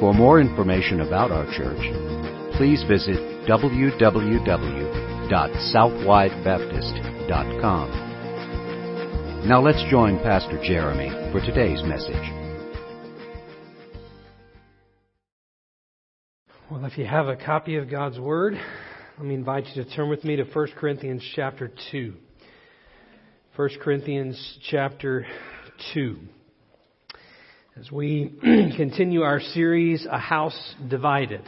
For more information about our church, please visit www.southwidebaptist.com. Now let's join Pastor Jeremy for today's message. Well, if you have a copy of God's Word, let me invite you to turn with me to 1 Corinthians chapter 2. 1 Corinthians chapter 2 as we continue our series, A House Divided.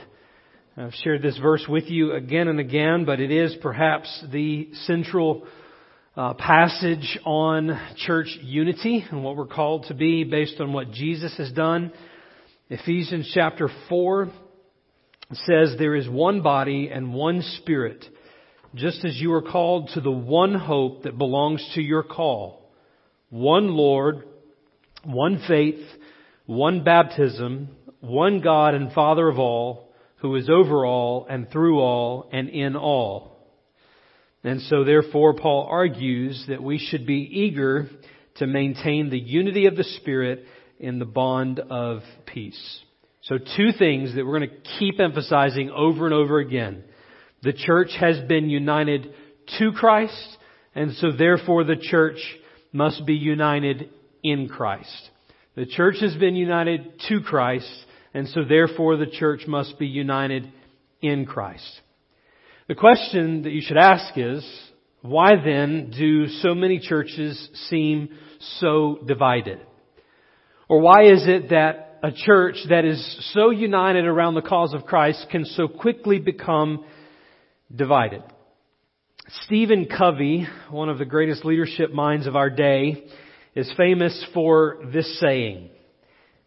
I've shared this verse with you again and again, but it is perhaps the central uh, passage on church unity and what we're called to be based on what Jesus has done. Ephesians chapter 4 says, There is one body and one spirit, just as you are called to the one hope that belongs to your call. One Lord, one faith, one baptism, one God and Father of all, who is over all and through all and in all. And so therefore Paul argues that we should be eager to maintain the unity of the Spirit in the bond of peace. So two things that we're going to keep emphasizing over and over again. The church has been united to Christ, and so therefore the church must be united in Christ. The church has been united to Christ, and so therefore the church must be united in Christ. The question that you should ask is, why then do so many churches seem so divided? Or why is it that a church that is so united around the cause of Christ can so quickly become divided? Stephen Covey, one of the greatest leadership minds of our day, is famous for this saying.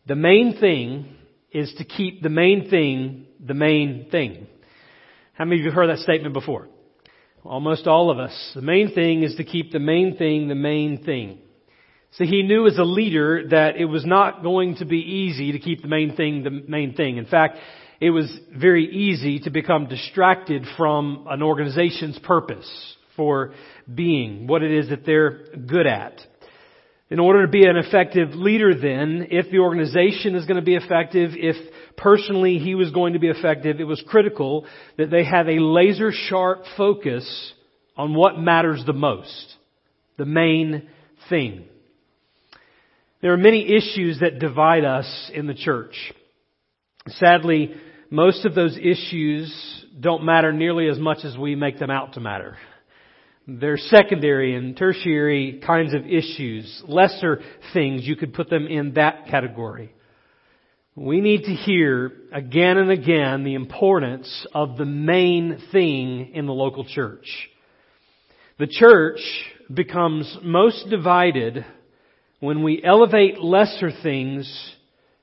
The main thing is to keep the main thing the main thing. How many of you heard that statement before? Almost all of us. The main thing is to keep the main thing the main thing. So he knew as a leader that it was not going to be easy to keep the main thing the main thing. In fact, it was very easy to become distracted from an organization's purpose for being, what it is that they're good at. In order to be an effective leader then, if the organization is going to be effective, if personally he was going to be effective, it was critical that they have a laser sharp focus on what matters the most. The main thing. There are many issues that divide us in the church. Sadly, most of those issues don't matter nearly as much as we make them out to matter. They're secondary and tertiary kinds of issues, lesser things. You could put them in that category. We need to hear again and again the importance of the main thing in the local church. The church becomes most divided when we elevate lesser things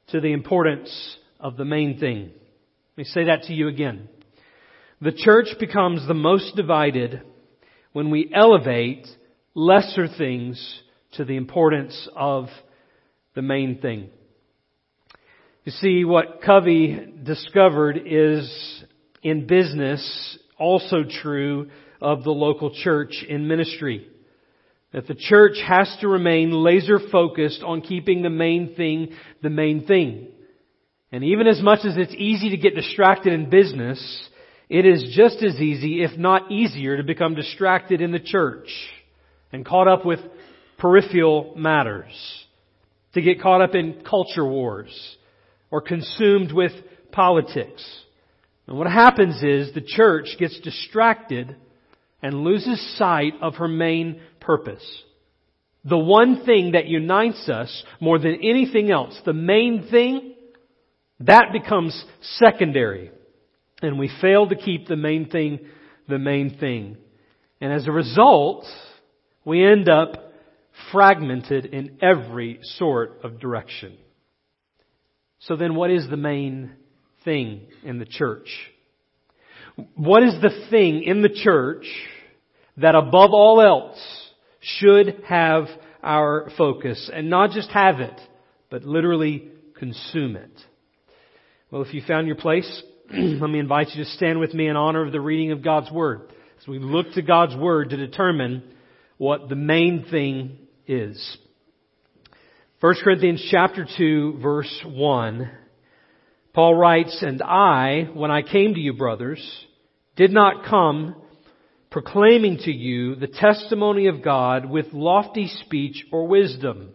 to the importance of the main thing. Let me say that to you again. The church becomes the most divided when we elevate lesser things to the importance of the main thing. You see, what Covey discovered is in business also true of the local church in ministry. That the church has to remain laser focused on keeping the main thing the main thing. And even as much as it's easy to get distracted in business, it is just as easy, if not easier, to become distracted in the church and caught up with peripheral matters, to get caught up in culture wars or consumed with politics. And what happens is the church gets distracted and loses sight of her main purpose. The one thing that unites us more than anything else, the main thing, that becomes secondary and we fail to keep the main thing the main thing. And as a result, we end up fragmented in every sort of direction. So then what is the main thing in the church? What is the thing in the church that above all else should have our focus? And not just have it, but literally consume it. Well, if you found your place, let me invite you to stand with me in honor of the reading of God's Word as we look to God's Word to determine what the main thing is. 1 Corinthians chapter 2 verse 1, Paul writes, And I, when I came to you, brothers, did not come proclaiming to you the testimony of God with lofty speech or wisdom.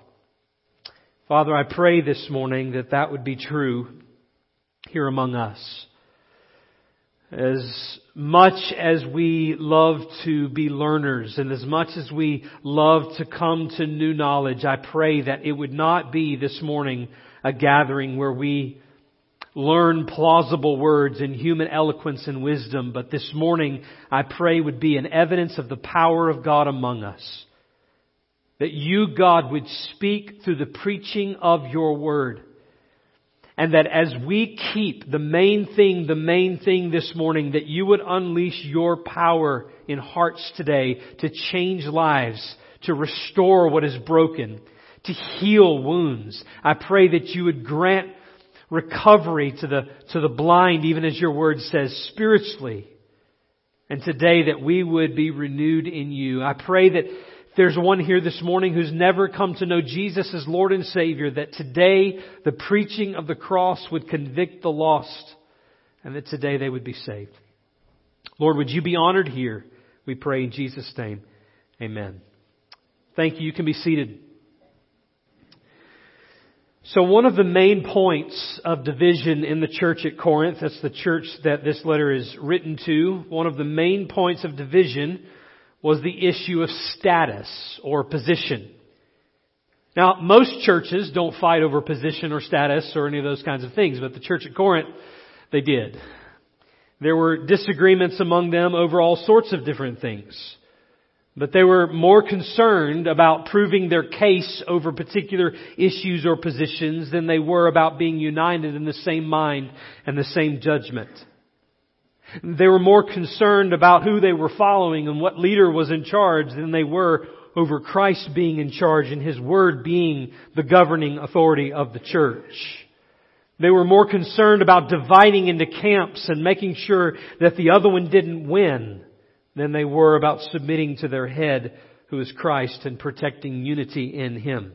Father, I pray this morning that that would be true here among us. As much as we love to be learners and as much as we love to come to new knowledge, I pray that it would not be this morning a gathering where we learn plausible words in human eloquence and wisdom, but this morning I pray would be an evidence of the power of God among us that you, God, would speak through the preaching of your word. And that as we keep the main thing, the main thing this morning, that you would unleash your power in hearts today to change lives, to restore what is broken, to heal wounds. I pray that you would grant recovery to the, to the blind, even as your word says, spiritually. And today that we would be renewed in you. I pray that there's one here this morning who's never come to know Jesus as Lord and Savior, that today the preaching of the cross would convict the lost and that today they would be saved. Lord, would you be honored here? We pray in Jesus' name. Amen. Thank you. You can be seated. So one of the main points of division in the church at Corinth, that's the church that this letter is written to, one of the main points of division was the issue of status or position. Now, most churches don't fight over position or status or any of those kinds of things, but the church at Corinth, they did. There were disagreements among them over all sorts of different things. But they were more concerned about proving their case over particular issues or positions than they were about being united in the same mind and the same judgment. They were more concerned about who they were following and what leader was in charge than they were over Christ being in charge and His Word being the governing authority of the church. They were more concerned about dividing into camps and making sure that the other one didn't win than they were about submitting to their head, who is Christ, and protecting unity in Him.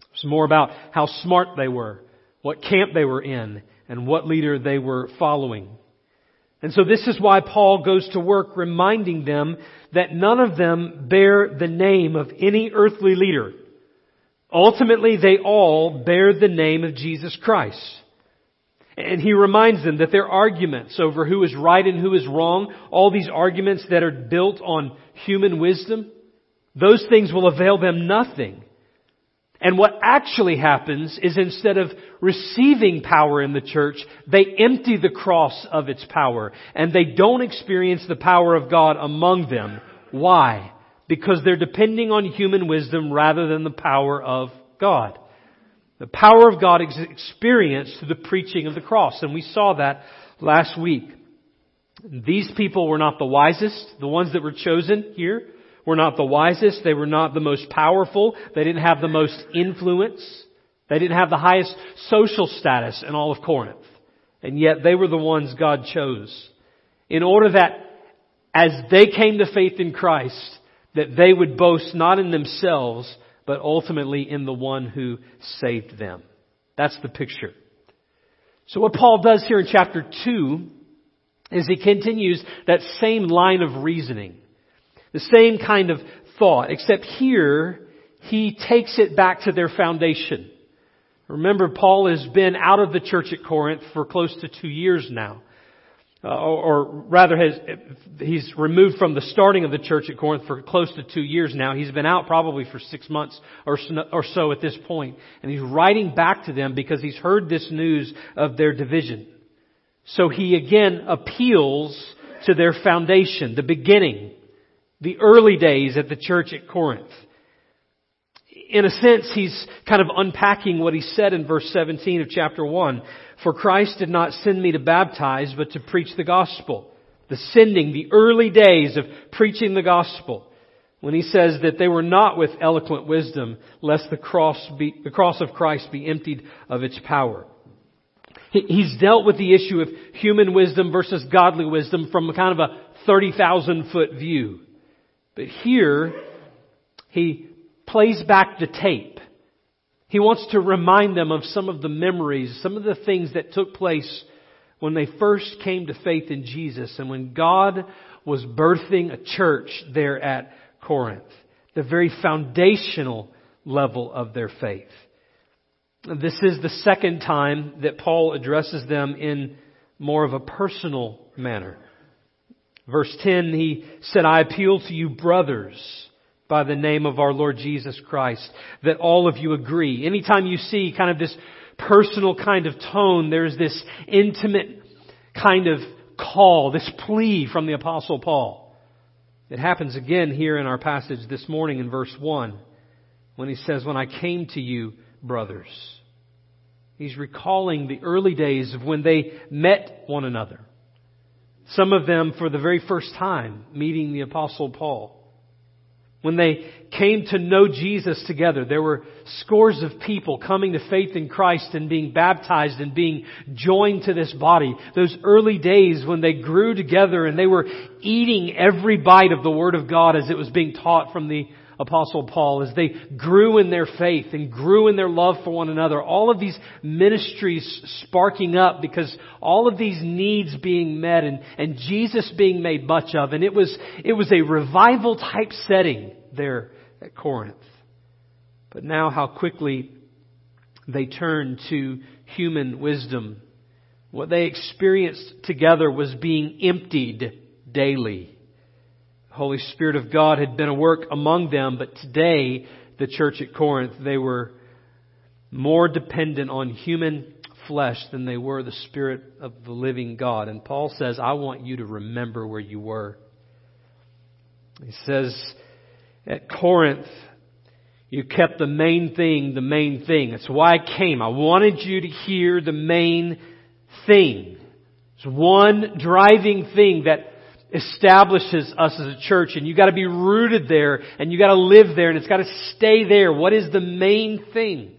It was more about how smart they were, what camp they were in, and what leader they were following. And so this is why Paul goes to work reminding them that none of them bear the name of any earthly leader. Ultimately, they all bear the name of Jesus Christ. And he reminds them that their arguments over who is right and who is wrong, all these arguments that are built on human wisdom, those things will avail them nothing and what actually happens is instead of receiving power in the church, they empty the cross of its power and they don't experience the power of God among them. Why? Because they're depending on human wisdom rather than the power of God. The power of God is experienced through the preaching of the cross, and we saw that last week. These people were not the wisest, the ones that were chosen here were not the wisest. They were not the most powerful. They didn't have the most influence. They didn't have the highest social status in all of Corinth. And yet they were the ones God chose. In order that as they came to faith in Christ, that they would boast not in themselves, but ultimately in the one who saved them. That's the picture. So what Paul does here in chapter 2 is he continues that same line of reasoning. The same kind of thought, except here, he takes it back to their foundation. Remember, Paul has been out of the church at Corinth for close to two years now. Uh, or, or, rather has, he's removed from the starting of the church at Corinth for close to two years now. He's been out probably for six months or so, or so at this point. And he's writing back to them because he's heard this news of their division. So he again appeals to their foundation, the beginning, the early days at the church at Corinth. In a sense, he's kind of unpacking what he said in verse 17 of chapter 1. For Christ did not send me to baptize, but to preach the gospel. The sending, the early days of preaching the gospel. When he says that they were not with eloquent wisdom, lest the cross be, the cross of Christ be emptied of its power. He's dealt with the issue of human wisdom versus godly wisdom from kind of a 30,000 foot view. But here, he plays back the tape. He wants to remind them of some of the memories, some of the things that took place when they first came to faith in Jesus and when God was birthing a church there at Corinth. The very foundational level of their faith. This is the second time that Paul addresses them in more of a personal manner. Verse 10, he said, I appeal to you brothers by the name of our Lord Jesus Christ that all of you agree. Anytime you see kind of this personal kind of tone, there's this intimate kind of call, this plea from the apostle Paul. It happens again here in our passage this morning in verse 1 when he says, when I came to you, brothers. He's recalling the early days of when they met one another. Some of them for the very first time meeting the apostle Paul. When they came to know Jesus together, there were scores of people coming to faith in Christ and being baptized and being joined to this body. Those early days when they grew together and they were eating every bite of the Word of God as it was being taught from the Apostle Paul as they grew in their faith and grew in their love for one another. All of these ministries sparking up because all of these needs being met and, and Jesus being made much of. And it was, it was a revival type setting there at Corinth. But now how quickly they turned to human wisdom. What they experienced together was being emptied daily. Holy Spirit of God had been a work among them, but today, the church at Corinth, they were more dependent on human flesh than they were the Spirit of the living God. And Paul says, I want you to remember where you were. He says, at Corinth, you kept the main thing the main thing. That's why I came. I wanted you to hear the main thing. It's one driving thing that establishes us as a church and you gotta be rooted there and you gotta live there and it's gotta stay there. What is the main thing?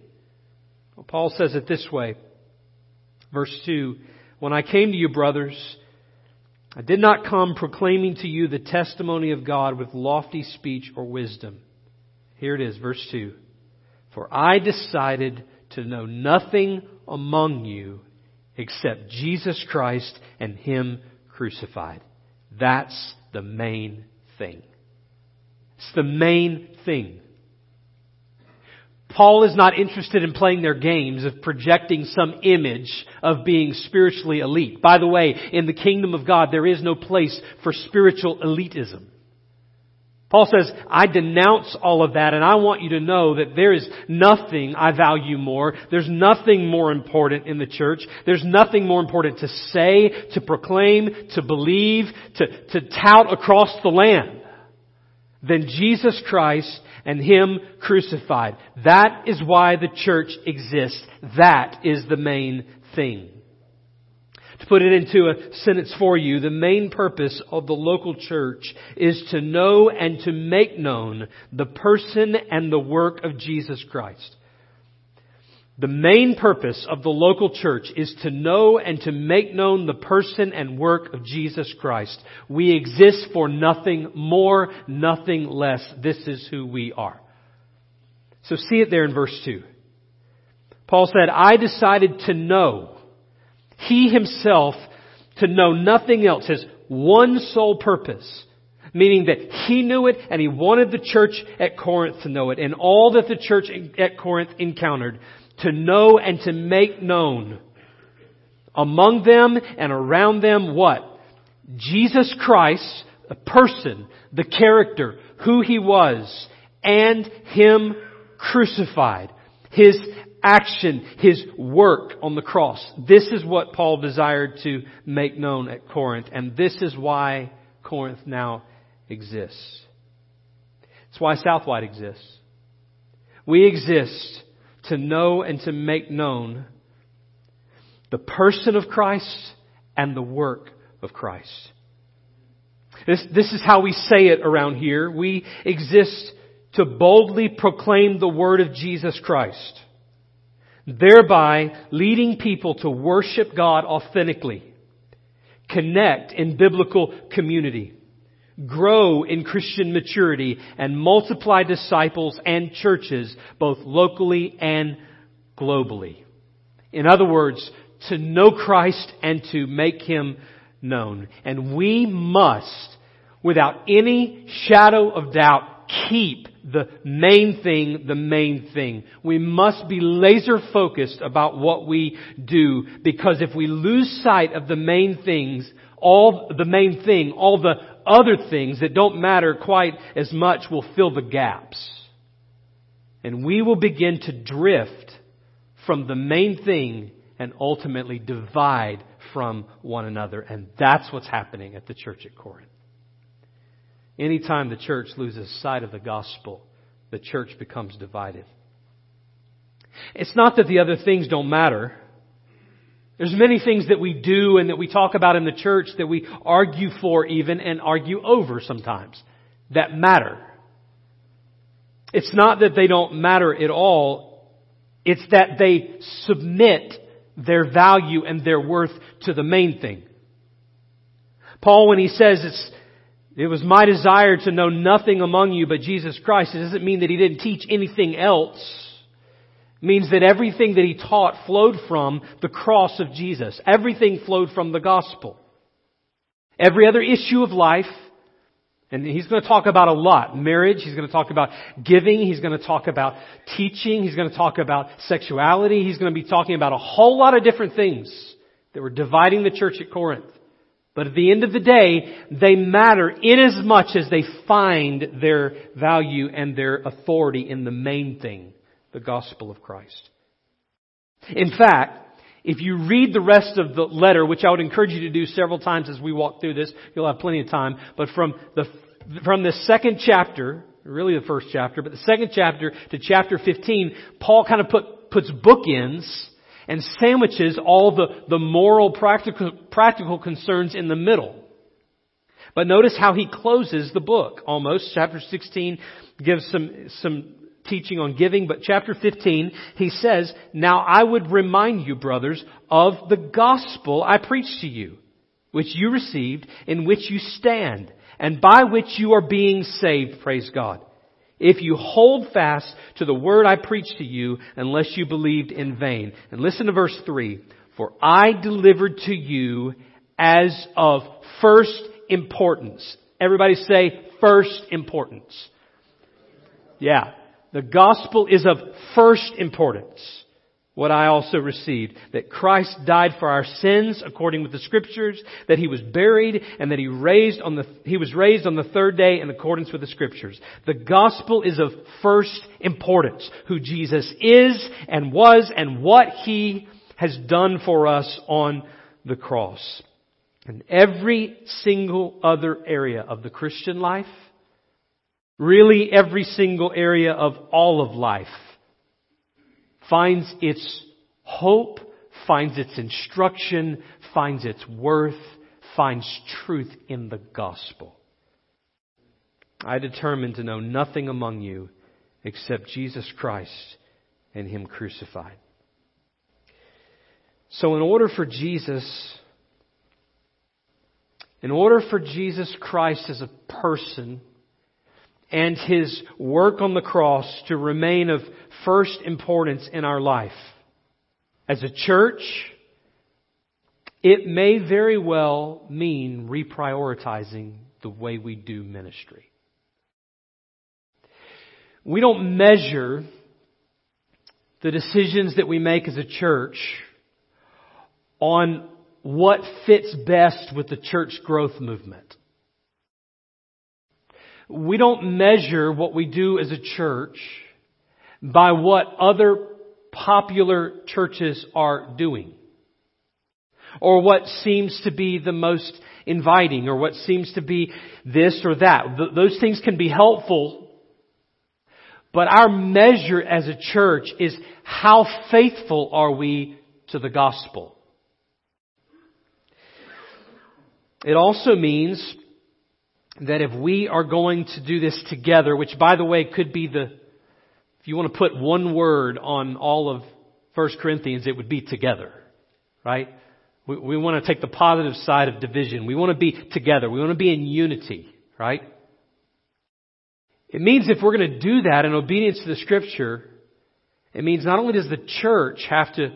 Well, Paul says it this way. Verse 2, When I came to you, brothers, I did not come proclaiming to you the testimony of God with lofty speech or wisdom. Here it is, verse 2. For I decided to know nothing among you except Jesus Christ and Him crucified. That's the main thing. It's the main thing. Paul is not interested in playing their games of projecting some image of being spiritually elite. By the way, in the kingdom of God, there is no place for spiritual elitism. Paul says, I denounce all of that and I want you to know that there is nothing I value more. There's nothing more important in the church. There's nothing more important to say, to proclaim, to believe, to, to tout across the land than Jesus Christ and Him crucified. That is why the church exists. That is the main thing. To put it into a sentence for you, the main purpose of the local church is to know and to make known the person and the work of Jesus Christ. The main purpose of the local church is to know and to make known the person and work of Jesus Christ. We exist for nothing more, nothing less. This is who we are. So see it there in verse 2. Paul said, I decided to know he himself to know nothing else, his one sole purpose. Meaning that he knew it and he wanted the church at Corinth to know it and all that the church at Corinth encountered to know and to make known among them and around them what? Jesus Christ, the person, the character, who he was, and him crucified. His action, his work on the cross. This is what Paul desired to make known at Corinth, and this is why Corinth now exists. It's why Southwide exists. We exist to know and to make known the person of Christ and the work of Christ. This, this is how we say it around here. We exist to boldly proclaim the word of Jesus Christ, thereby leading people to worship God authentically, connect in biblical community, grow in Christian maturity, and multiply disciples and churches both locally and globally. In other words, to know Christ and to make Him known. And we must, without any shadow of doubt, keep the main thing the main thing. We must be laser focused about what we do because if we lose sight of the main things, all the main thing, all the other things that don't matter quite as much will fill the gaps. And we will begin to drift from the main thing and ultimately divide from one another. And that's what's happening at the church at Corinth. Anytime the church loses sight of the gospel, the church becomes divided. It's not that the other things don't matter. There's many things that we do and that we talk about in the church that we argue for even and argue over sometimes that matter. It's not that they don't matter at all. It's that they submit their value and their worth to the main thing. Paul, when he says it's, it was my desire to know nothing among you but Jesus Christ, it doesn't mean that he didn't teach anything else. It means that everything that he taught flowed from the cross of Jesus. Everything flowed from the gospel. Every other issue of life and he's going to talk about a lot. Marriage, he's going to talk about giving, he's going to talk about teaching, he's going to talk about sexuality, he's going to be talking about a whole lot of different things that were dividing the church at Corinth. But at the end of the day, they matter in as much as they find their value and their authority in the main thing, the gospel of Christ. In fact, if you read the rest of the letter, which I would encourage you to do several times as we walk through this, you'll have plenty of time, but from the from the second chapter, really the first chapter, but the second chapter to chapter 15, Paul kind of put, puts bookends and sandwiches all the, the moral practical, practical concerns in the middle. But notice how he closes the book almost. Chapter 16 gives some, some teaching on giving, but chapter 15, he says, Now I would remind you, brothers, of the gospel I preached to you, which you received, in which you stand and by which you are being saved, praise God. If you hold fast to the word I preached to you, unless you believed in vain. And listen to verse 3. For I delivered to you as of first importance. Everybody say first importance. Yeah. The gospel is of first importance what I also received, that Christ died for our sins according with the scriptures, that he was buried, and that he raised on the, he was raised on the third day in accordance with the scriptures. The gospel is of first importance, who Jesus is and was and what he has done for us on the cross. And every single other area of the Christian life, really every single area of all of life, finds its hope, finds its instruction, finds its worth, finds truth in the gospel. I determined to know nothing among you except Jesus Christ and Him crucified. So in order for Jesus, in order for Jesus Christ as a person, and His work on the cross to remain of first importance in our life. As a church, it may very well mean reprioritizing the way we do ministry. We don't measure the decisions that we make as a church on what fits best with the church growth movement. We don't measure what we do as a church by what other popular churches are doing. Or what seems to be the most inviting, or what seems to be this or that. Th- those things can be helpful, but our measure as a church is how faithful are we to the gospel. It also means that if we are going to do this together, which by the way could be the, if you want to put one word on all of 1 Corinthians, it would be together. Right? We, we want to take the positive side of division. We want to be together. We want to be in unity. Right? It means if we're going to do that in obedience to the scripture, it means not only does the church have to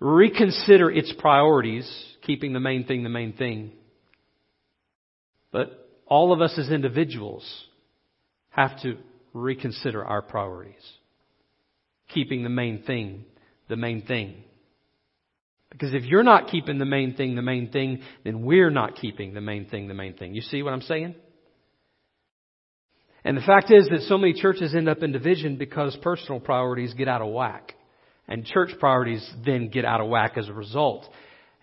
reconsider its priorities, keeping the main thing the main thing, but all of us as individuals have to reconsider our priorities. Keeping the main thing the main thing. Because if you're not keeping the main thing the main thing, then we're not keeping the main thing the main thing. You see what I'm saying? And the fact is that so many churches end up in division because personal priorities get out of whack. And church priorities then get out of whack as a result.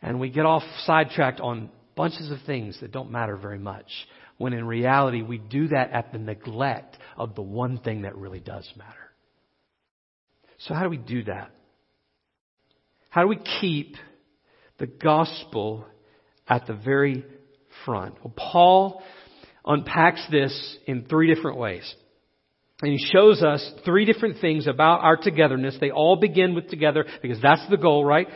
And we get off sidetracked on bunches of things that don't matter very much. When in reality, we do that at the neglect of the one thing that really does matter. So how do we do that? How do we keep the gospel at the very front? Well, Paul unpacks this in three different ways. And he shows us three different things about our togetherness. They all begin with together because that's the goal, right?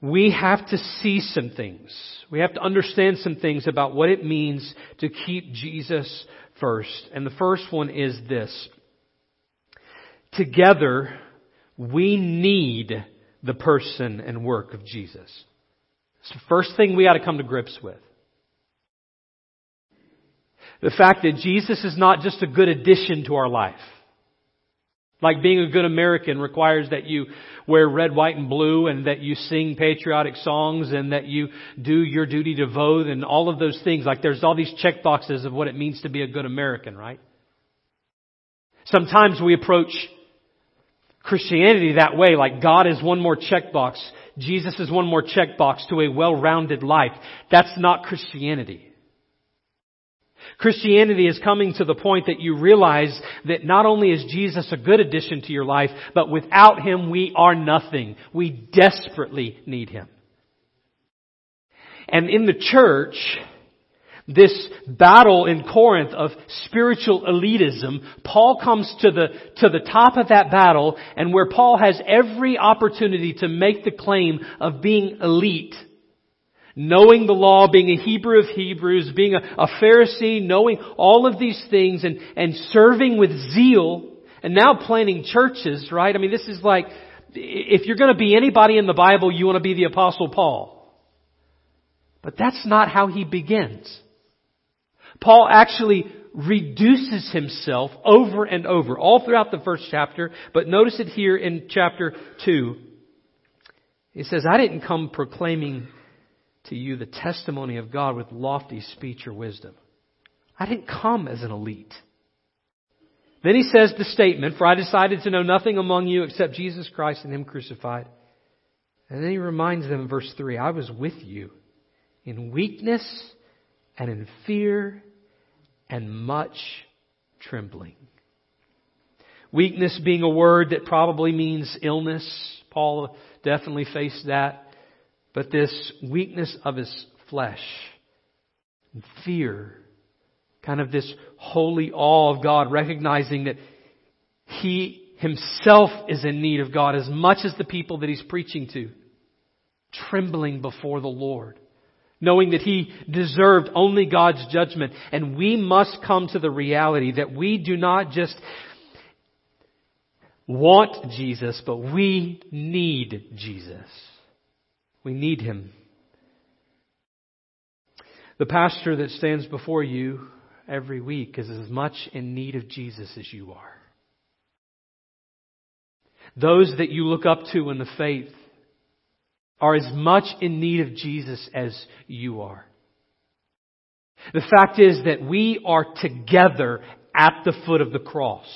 We have to see some things. We have to understand some things about what it means to keep Jesus first. And the first one is this. Together, we need the person and work of Jesus. It's the first thing we got to come to grips with. The fact that Jesus is not just a good addition to our life. Like being a good American requires that you wear red, white, and blue and that you sing patriotic songs and that you do your duty to vote and all of those things. Like there's all these check boxes of what it means to be a good American, right? Sometimes we approach Christianity that way, like God is one more checkbox. Jesus is one more checkbox to a well-rounded life. That's not Christianity. Christianity is coming to the point that you realize that not only is Jesus a good addition to your life, but without Him we are nothing. We desperately need Him. And in the church, this battle in Corinth of spiritual elitism, Paul comes to the, to the top of that battle and where Paul has every opportunity to make the claim of being elite knowing the law, being a Hebrew of Hebrews, being a, a Pharisee, knowing all of these things and, and serving with zeal, and now planning churches, right? I mean, this is like, if you're going to be anybody in the Bible, you want to be the Apostle Paul. But that's not how he begins. Paul actually reduces himself over and over, all throughout the first chapter, but notice it here in chapter 2. He says, I didn't come proclaiming to you the testimony of God with lofty speech or wisdom. I didn't come as an elite. Then he says the statement, For I decided to know nothing among you except Jesus Christ and Him crucified. And then he reminds them in verse 3 I was with you in weakness and in fear and much trembling. Weakness being a word that probably means illness. Paul definitely faced that but this weakness of his flesh, and fear, kind of this holy awe of God, recognizing that he himself is in need of God as much as the people that he's preaching to, trembling before the Lord knowing that he deserved only God's judgment. And we must come to the reality that we do not just want Jesus, but we need Jesus. We need Him. The pastor that stands before you every week is as much in need of Jesus as you are. those that you look up to in the faith are as much in need of Jesus as you are. The fact is that we are together at the foot of the cross.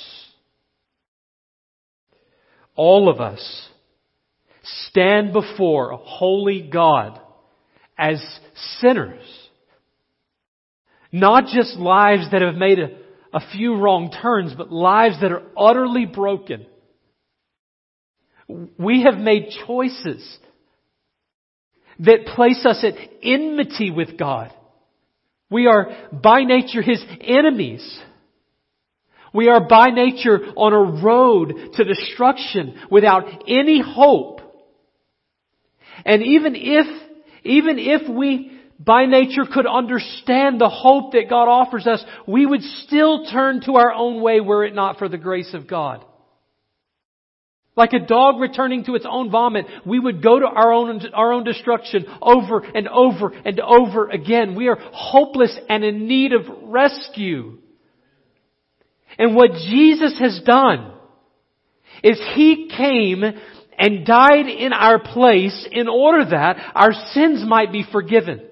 All of us stand before a holy God as sinners. Not just lives that have made a, a few wrong turns, but lives that are utterly broken. We have made choices that place us at enmity with God. We are by nature His enemies. We are by nature on a road to destruction without any hope. And even if, even if we by nature could understand the hope that God offers us, we would still turn to our own way were it not for the grace of God. Like a dog returning to its own vomit, we would go to our own, our own destruction over and over and over again. We are hopeless and in need of rescue. And what Jesus has done is He came and died in our place in order that our sins might be forgiven.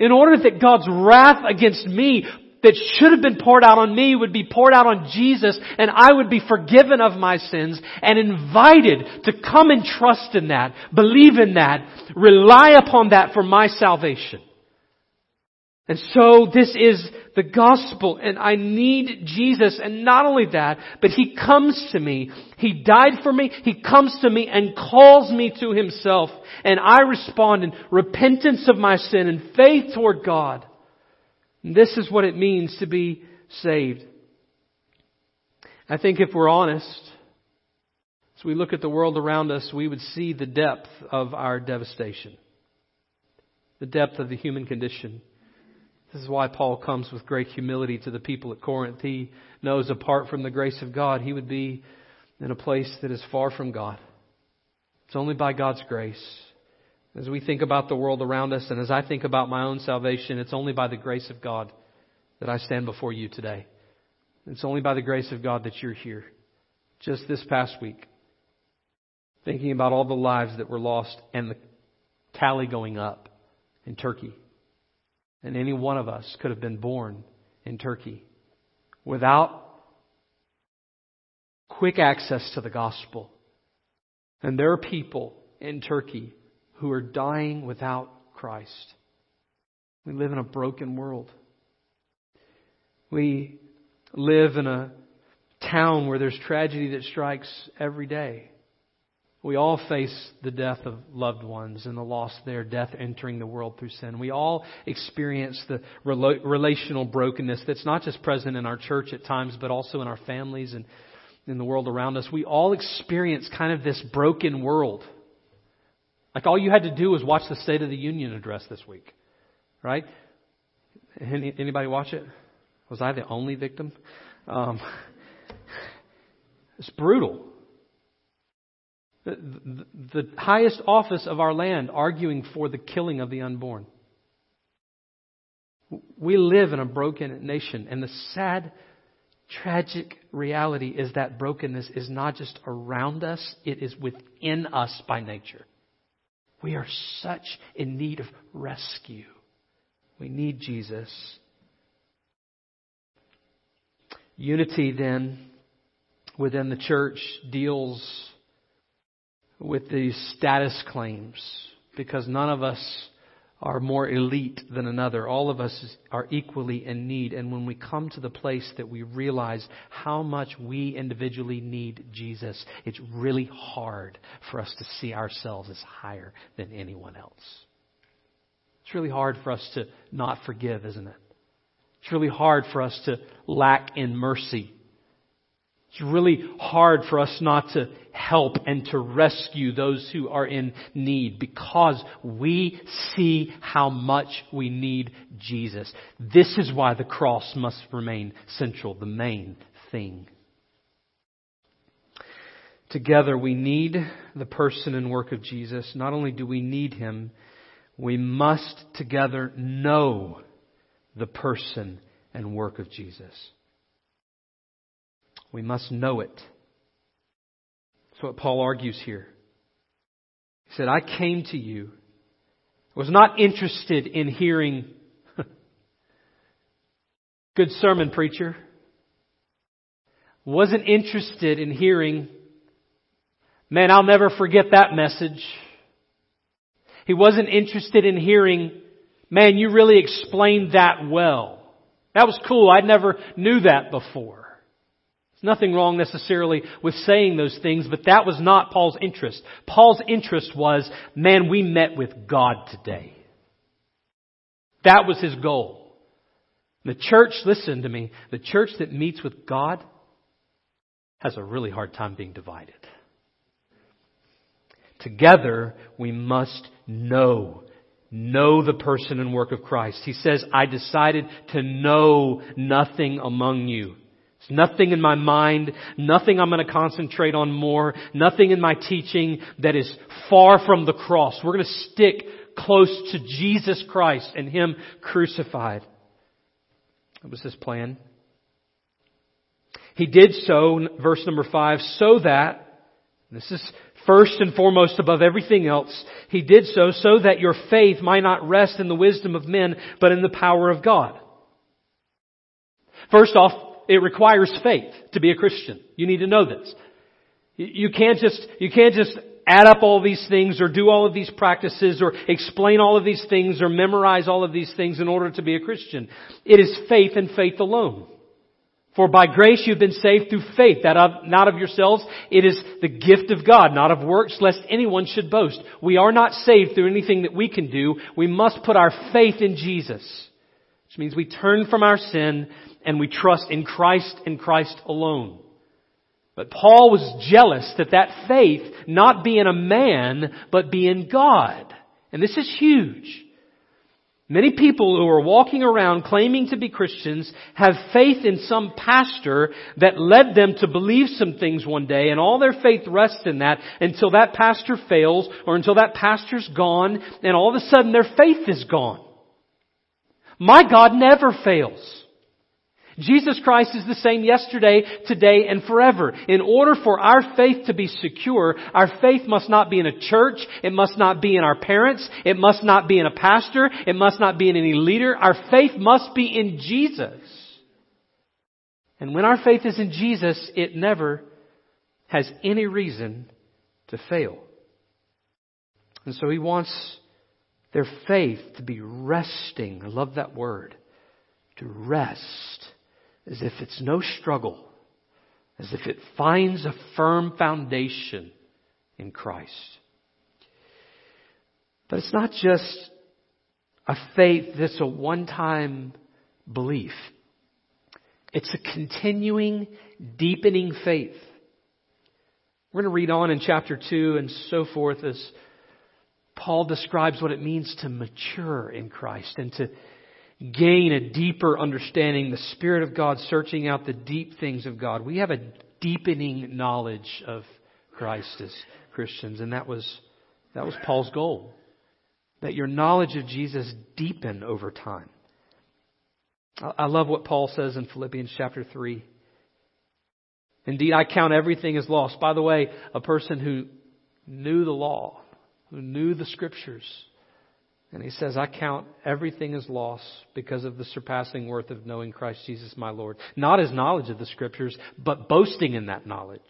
In order that God's wrath against me that should have been poured out on me would be poured out on Jesus and I would be forgiven of my sins and invited to come and trust in that, believe in that, rely upon that for my salvation. And so this is the gospel and I need Jesus and not only that, but He comes to me. He died for me. He comes to me and calls me to Himself and I respond in repentance of my sin and faith toward God. And this is what it means to be saved. I think if we're honest, as we look at the world around us, we would see the depth of our devastation. The depth of the human condition. This is why Paul comes with great humility to the people at Corinth. He knows apart from the grace of God, he would be in a place that is far from God. It's only by God's grace as we think about the world around us and as I think about my own salvation, it's only by the grace of God that I stand before you today. It's only by the grace of God that you're here. Just this past week, thinking about all the lives that were lost and the tally going up in Turkey. And any one of us could have been born in Turkey without quick access to the gospel. And there are people in Turkey who are dying without Christ. We live in a broken world. We live in a town where there's tragedy that strikes every day. We all face the death of loved ones and the loss there, death entering the world through sin. We all experience the relational brokenness that's not just present in our church at times, but also in our families and in the world around us. We all experience kind of this broken world. Like all you had to do was watch the State of the Union address this week, right? Any, anybody watch it? Was I the only victim? Um, it's brutal. The, the, highest office of our land arguing for the killing of the unborn. We live in a broken nation, and the sad, tragic reality is that brokenness is not just around us, it is within us by nature. We are such in need of rescue. We need Jesus. Unity, then, within the church deals with these status claims because none of us are more elite than another. All of us are equally in need. And when we come to the place that we realize how much we individually need Jesus, it's really hard for us to see ourselves as higher than anyone else. It's really hard for us to not forgive, isn't it? It's really hard for us to lack in mercy it's really hard for us not to help and to rescue those who are in need because we see how much we need Jesus. This is why the cross must remain central, the main thing. Together we need the person and work of Jesus. Not only do we need him, we must together know the person and work of Jesus. We must know it. That's what Paul argues here. He said, I came to you, was not interested in hearing, good sermon preacher, wasn't interested in hearing, man, I'll never forget that message. He wasn't interested in hearing, man, you really explained that well. That was cool. I never knew that before. Nothing wrong necessarily with saying those things, but that was not Paul's interest. Paul's interest was, man, we met with God today. That was his goal. The church, listen to me, the church that meets with God has a really hard time being divided. Together, we must know. Know the person and work of Christ. He says, I decided to know nothing among you. Nothing in my mind, nothing I'm going to concentrate on more, nothing in my teaching that is far from the cross. We're going to stick close to Jesus Christ and Him crucified. That was His plan. He did so, verse number five, so that, this is first and foremost above everything else, He did so so that your faith might not rest in the wisdom of men, but in the power of God. First off, it requires faith to be a Christian. You need to know this. You can't just, you can't just add up all these things or do all of these practices or explain all of these things or memorize all of these things in order to be a Christian. It is faith and faith alone. For by grace you've been saved through faith, that of, not of yourselves. It is the gift of God, not of works, lest anyone should boast. We are not saved through anything that we can do. We must put our faith in Jesus. Which means we turn from our sin and we trust in Christ and Christ alone. But Paul was jealous that that faith not be in a man, but be in God. And this is huge. Many people who are walking around claiming to be Christians have faith in some pastor that led them to believe some things one day and all their faith rests in that until that pastor fails or until that pastor's gone and all of a sudden their faith is gone. My God never fails. Jesus Christ is the same yesterday, today, and forever. In order for our faith to be secure, our faith must not be in a church, it must not be in our parents, it must not be in a pastor, it must not be in any leader. Our faith must be in Jesus. And when our faith is in Jesus, it never has any reason to fail. And so he wants their faith to be resting. I love that word. To rest as if it's no struggle, as if it finds a firm foundation in Christ. But it's not just a faith that's a one-time belief. It's a continuing, deepening faith. We're going to read on in chapter 2 and so forth as Paul describes what it means to mature in Christ and to gain a deeper understanding, the Spirit of God searching out the deep things of God. We have a deepening knowledge of Christ as Christians, and that was, that was Paul's goal. That your knowledge of Jesus deepen over time. I love what Paul says in Philippians chapter 3. Indeed, I count everything as lost. By the way, a person who knew the law, who knew the scriptures, and he says, I count everything as loss because of the surpassing worth of knowing Christ Jesus my Lord. Not as knowledge of the scriptures, but boasting in that knowledge.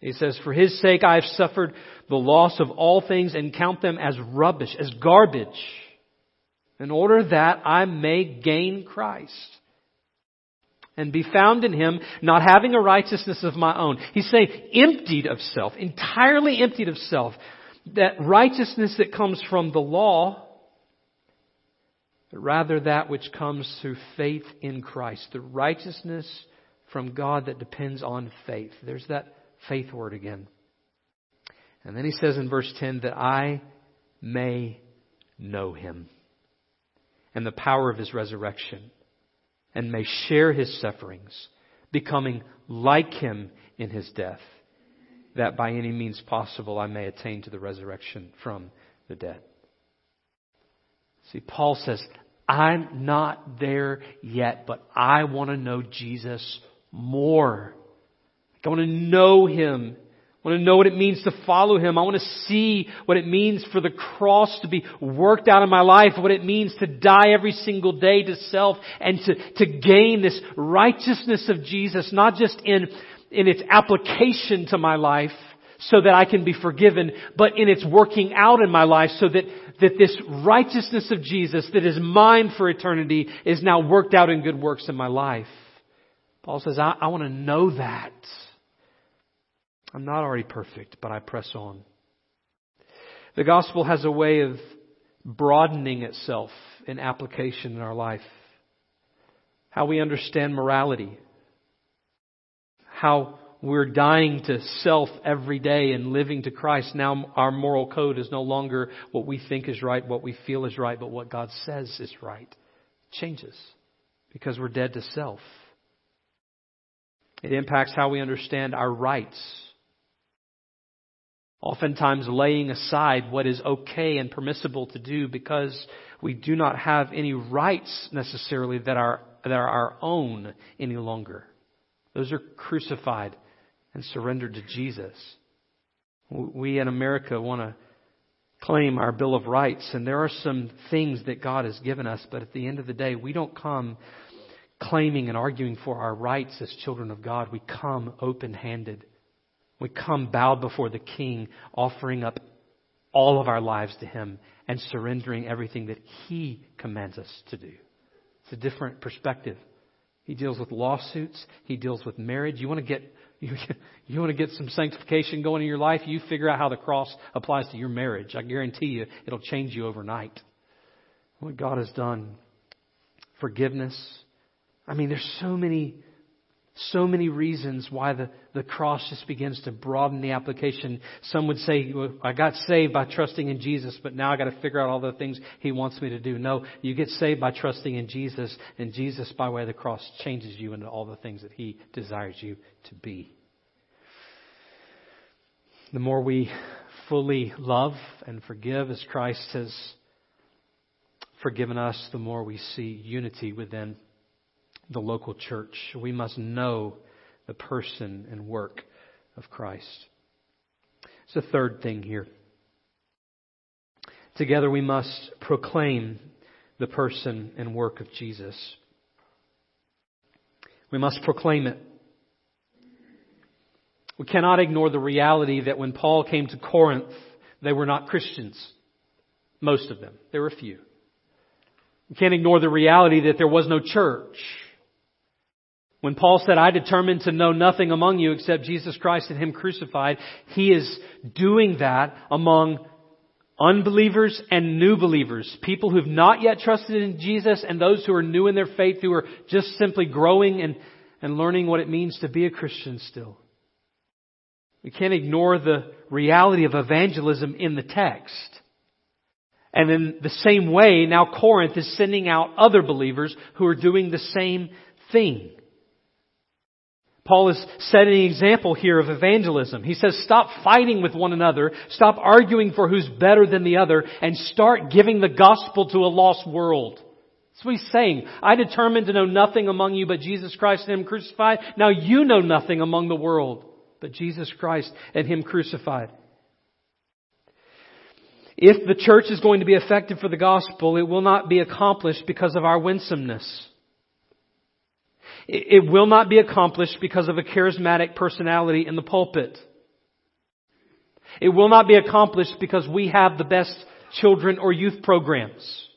He says, For his sake I have suffered the loss of all things and count them as rubbish, as garbage, in order that I may gain Christ and be found in him, not having a righteousness of my own. He's saying, emptied of self, entirely emptied of self that righteousness that comes from the law, but rather that which comes through faith in Christ. The righteousness from God that depends on faith. There's that faith word again. And then he says in verse 10 that I may know him and the power of his resurrection and may share his sufferings, becoming like him in his death that by any means possible I may attain to the resurrection from the dead. See, Paul says, I'm not there yet, but I want to know Jesus more. I want to know Him I want to know what it means to follow Him. I want to see what it means for the cross to be worked out in my life, what it means to die every single day to self and to, to gain this righteousness of Jesus, not just in, in its application to my life so that I can be forgiven, but in its working out in my life so that, that this righteousness of Jesus that is mine for eternity is now worked out in good works in my life. Paul says, I, I want to know that. I'm not already perfect, but I press on. The gospel has a way of broadening itself in application in our life. How we understand morality. How we're dying to self every day and living to Christ. Now our moral code is no longer what we think is right, what we feel is right, but what God says is right. It changes because we're dead to self. It impacts how we understand our rights oftentimes laying aside what is okay and permissible to do because we do not have any rights necessarily that are, that are our own any longer. Those are crucified and surrendered to Jesus. We in America want to claim our Bill of Rights, and there are some things that God has given us, but at the end of the day, we don't come claiming and arguing for our rights as children of God. We come open handed we come bowed before the King, offering up all of our lives to Him and surrendering everything that He commands us to do. It's a different perspective. He deals with lawsuits. He deals with marriage. You want to get you, you want to get some sanctification going in your life. You figure out how the cross applies to your marriage. I guarantee you, it'll change you overnight. What God has done, forgiveness. I mean, there's so many so many reasons why the, the cross just begins to broaden the application. Some would say, well, I got saved by trusting in Jesus, but now I got to figure out all the things He wants me to do. No, you get saved by trusting in Jesus, and Jesus, by way of the cross, changes you into all the things that He desires you to be. The more we fully love and forgive as Christ has forgiven us, the more we see unity within the local church. We must know the person and work of Christ. It's the third thing here. Together we must proclaim the person and work of Jesus. We must proclaim it. We cannot ignore the reality that when Paul came to Corinth, they were not Christians. Most of them. There were a few. We can't ignore the reality that there was no church. When Paul said, I determined to know nothing among you except Jesus Christ and Him crucified, he is doing that among unbelievers and new believers. People who've not yet trusted in Jesus and those who are new in their faith who are just simply growing and, and learning what it means to be a Christian still. We can't ignore the reality of evangelism in the text. And in the same way, now Corinth is sending out other believers who are doing the same thing. Paul is setting an example here of evangelism. He says, stop fighting with one another, stop arguing for who's better than the other, and start giving the gospel to a lost world. That's what he's saying. I determined to know nothing among you but Jesus Christ and Him crucified. Now you know nothing among the world but Jesus Christ and Him crucified. If the church is going to be effective for the gospel, it will not be accomplished because of our winsomeness. It will not be accomplished because of a charismatic personality in the pulpit. It will not be accomplished because we have the best children or youth programs.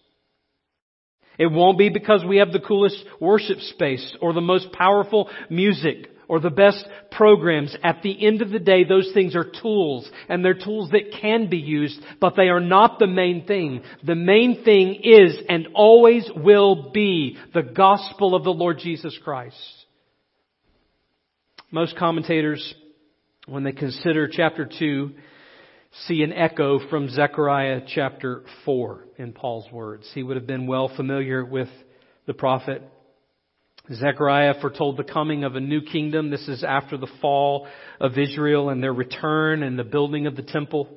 It won't be because we have the coolest worship space or the most powerful music or the best programs. At the end of the day, those things are tools, and they're tools that can be used, but they are not the main thing. The main thing is and always will be the gospel of the Lord Jesus Christ. Most commentators, when they consider chapter 2, see an echo from Zechariah chapter 4 in Paul's words. He would have been well familiar with the prophet Zechariah foretold the coming of a new kingdom. This is after the fall of Israel and their return and the building of the temple.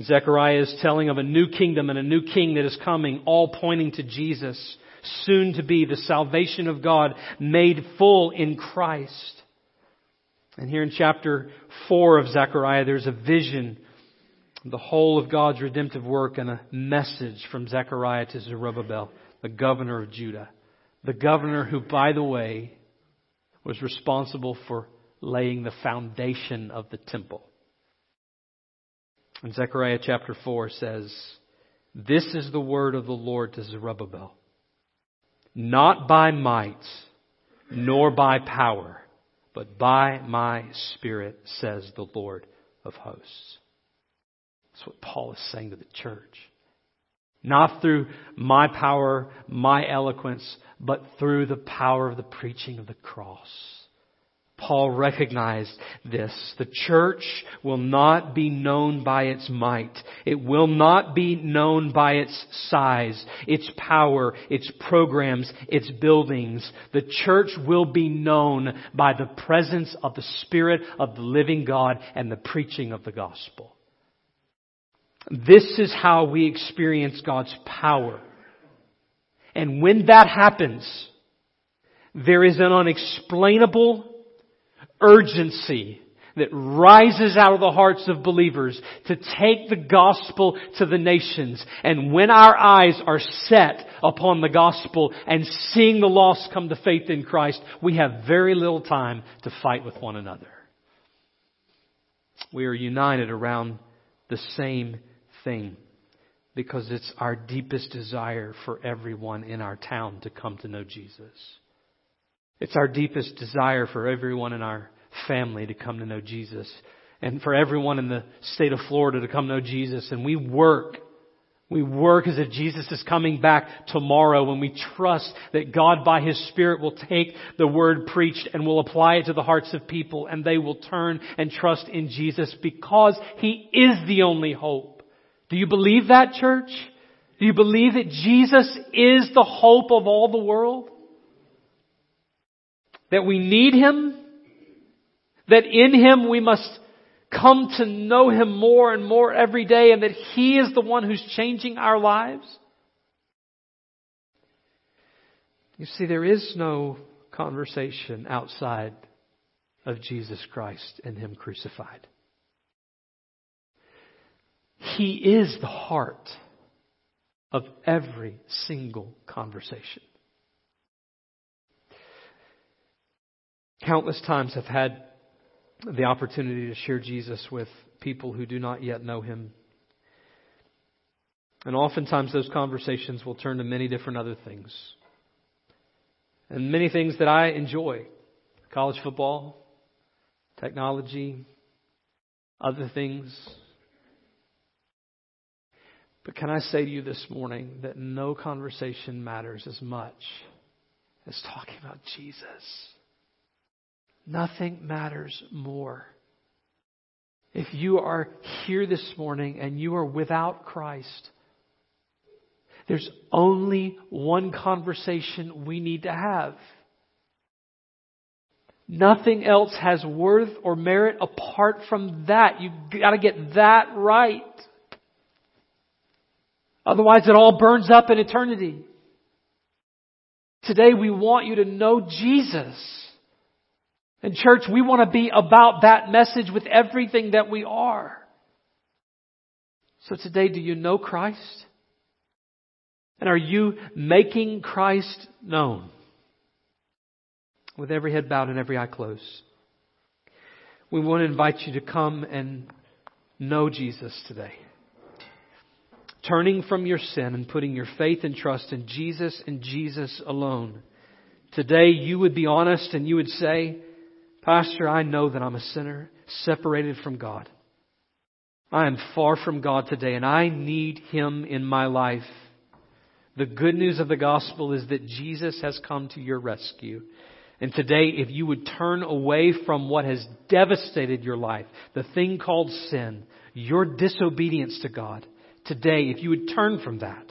Zechariah is telling of a new kingdom and a new king that is coming, all pointing to Jesus, soon to be the salvation of God made full in Christ. And here in chapter 4 of Zechariah, there's a vision of the whole of God's redemptive work and a message from Zechariah to Zerubbabel, the governor of Judah. The governor who, by the way, was responsible for laying the foundation of the temple. And Zechariah chapter 4 says, This is the word of the Lord to Zerubbabel. Not by might, nor by power, but by my Spirit, says the Lord of hosts. That's what Paul is saying to the church. Not through my power, my eloquence, but through the power of the preaching of the cross. Paul recognized this. The church will not be known by its might. It will not be known by its size, its power, its programs, its buildings. The church will be known by the presence of the Spirit of the living God and the preaching of the gospel. This is how we experience God's power. And when that happens, there is an unexplainable urgency that rises out of the hearts of believers to take the gospel to the nations. And when our eyes are set upon the gospel and seeing the lost come to faith in Christ, we have very little time to fight with one another. We are united around the same thing because it's our deepest desire for everyone in our town to come to know Jesus. It's our deepest desire for everyone in our family to come to know Jesus and for everyone in the state of Florida to come to know Jesus. And we work. We work as if Jesus is coming back tomorrow when we trust that God by His Spirit will take the word preached and will apply it to the hearts of people and they will turn and trust in Jesus because He is the only hope. Do you believe that, church? Do you believe that Jesus is the hope of all the world? That we need Him? That in Him we must come to know Him more and more every day and that He is the one who's changing our lives? You see, there is no conversation outside of Jesus Christ and Him crucified. He is the heart of every single conversation. Countless times I've had the opportunity to share Jesus with people who do not yet know him. And oftentimes those conversations will turn to many different other things. And many things that I enjoy college football, technology, other things. But can I say to you this morning that no conversation matters as much as talking about Jesus? Nothing matters more. If you are here this morning and you are without Christ, there's only one conversation we need to have. Nothing else has worth or merit apart from that. You've got to get that right. Otherwise it all burns up in eternity. Today we want you to know Jesus. And church, we want to be about that message with everything that we are. So today, do you know Christ? And are you making Christ known? With every head bowed and every eye closed. We want to invite you to come and know Jesus today. Turning from your sin and putting your faith and trust in Jesus and Jesus alone. Today you would be honest and you would say, Pastor, I know that I'm a sinner, separated from God. I am far from God today, and I need Him in my life. The good news of the gospel is that Jesus has come to your rescue. And today, if you would turn away from what has devastated your life, the thing called sin, your disobedience to God, today, if you would turn from that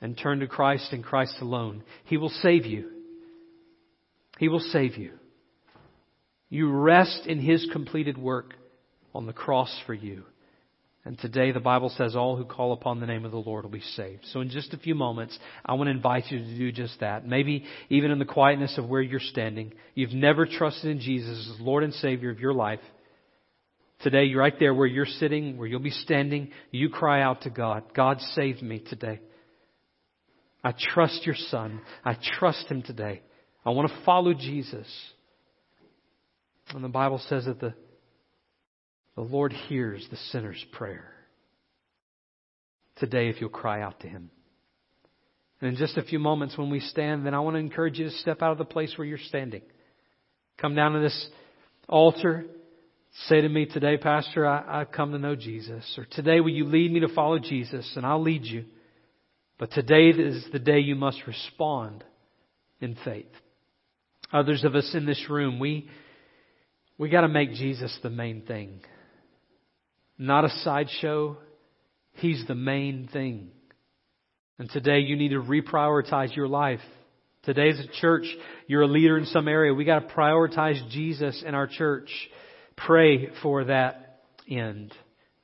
and turn to Christ and Christ alone, He will save you. He will save you. You rest in His completed work on the cross for you. And today the Bible says all who call upon the name of the Lord will be saved. So in just a few moments, I want to invite you to do just that. Maybe even in the quietness of where you're standing, you've never trusted in Jesus as Lord and Savior of your life. Today, right there where you're sitting, where you'll be standing, you cry out to God, God save me today. I trust your Son. I trust Him today. I want to follow Jesus. And the Bible says that the the Lord hears the sinner's prayer. Today, if you'll cry out to Him. And in just a few moments when we stand, then I want to encourage you to step out of the place where you're standing. Come down to this altar. Say to me today, Pastor, I, have come to know Jesus. Or today, will you lead me to follow Jesus? And I'll lead you. But today is the day you must respond in faith. Others of us in this room, we, we got to make Jesus the main thing not a sideshow. He's the main thing. And today you need to reprioritize your life. Today as a church, you're a leader in some area. We got to prioritize Jesus in our church. Pray for that end.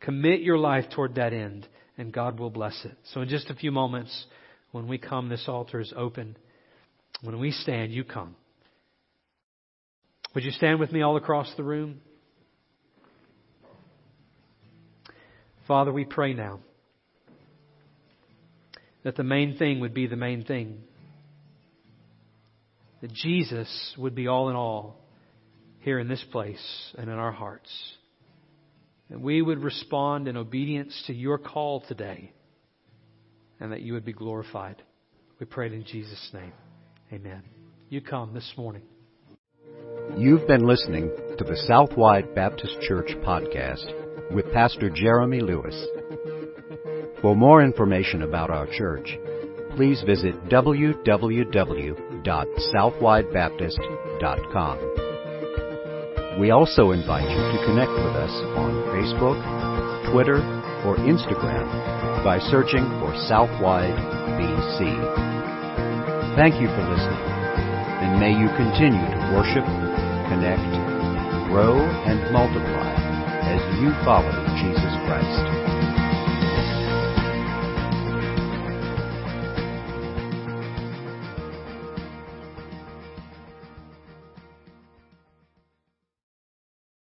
Commit your life toward that end, and God will bless it. So in just a few moments, when we come, this altar is open. When we stand, you come. Would you stand with me all across the room? Father, we pray now that the main thing would be the main thing. That Jesus would be all in all here in this place and in our hearts. That we would respond in obedience to your call today and that you would be glorified. We pray it in Jesus' name. Amen. You come this morning. You've been listening to the Southwide Baptist Church podcast with Pastor Jeremy Lewis. For more information about our church, please visit www.southwidebaptist.com. We also invite you to connect with us on Facebook, Twitter, or Instagram by searching for Southwide BC. Thank you for listening, and may you continue to worship, connect, grow, and multiply as you follow Jesus Christ.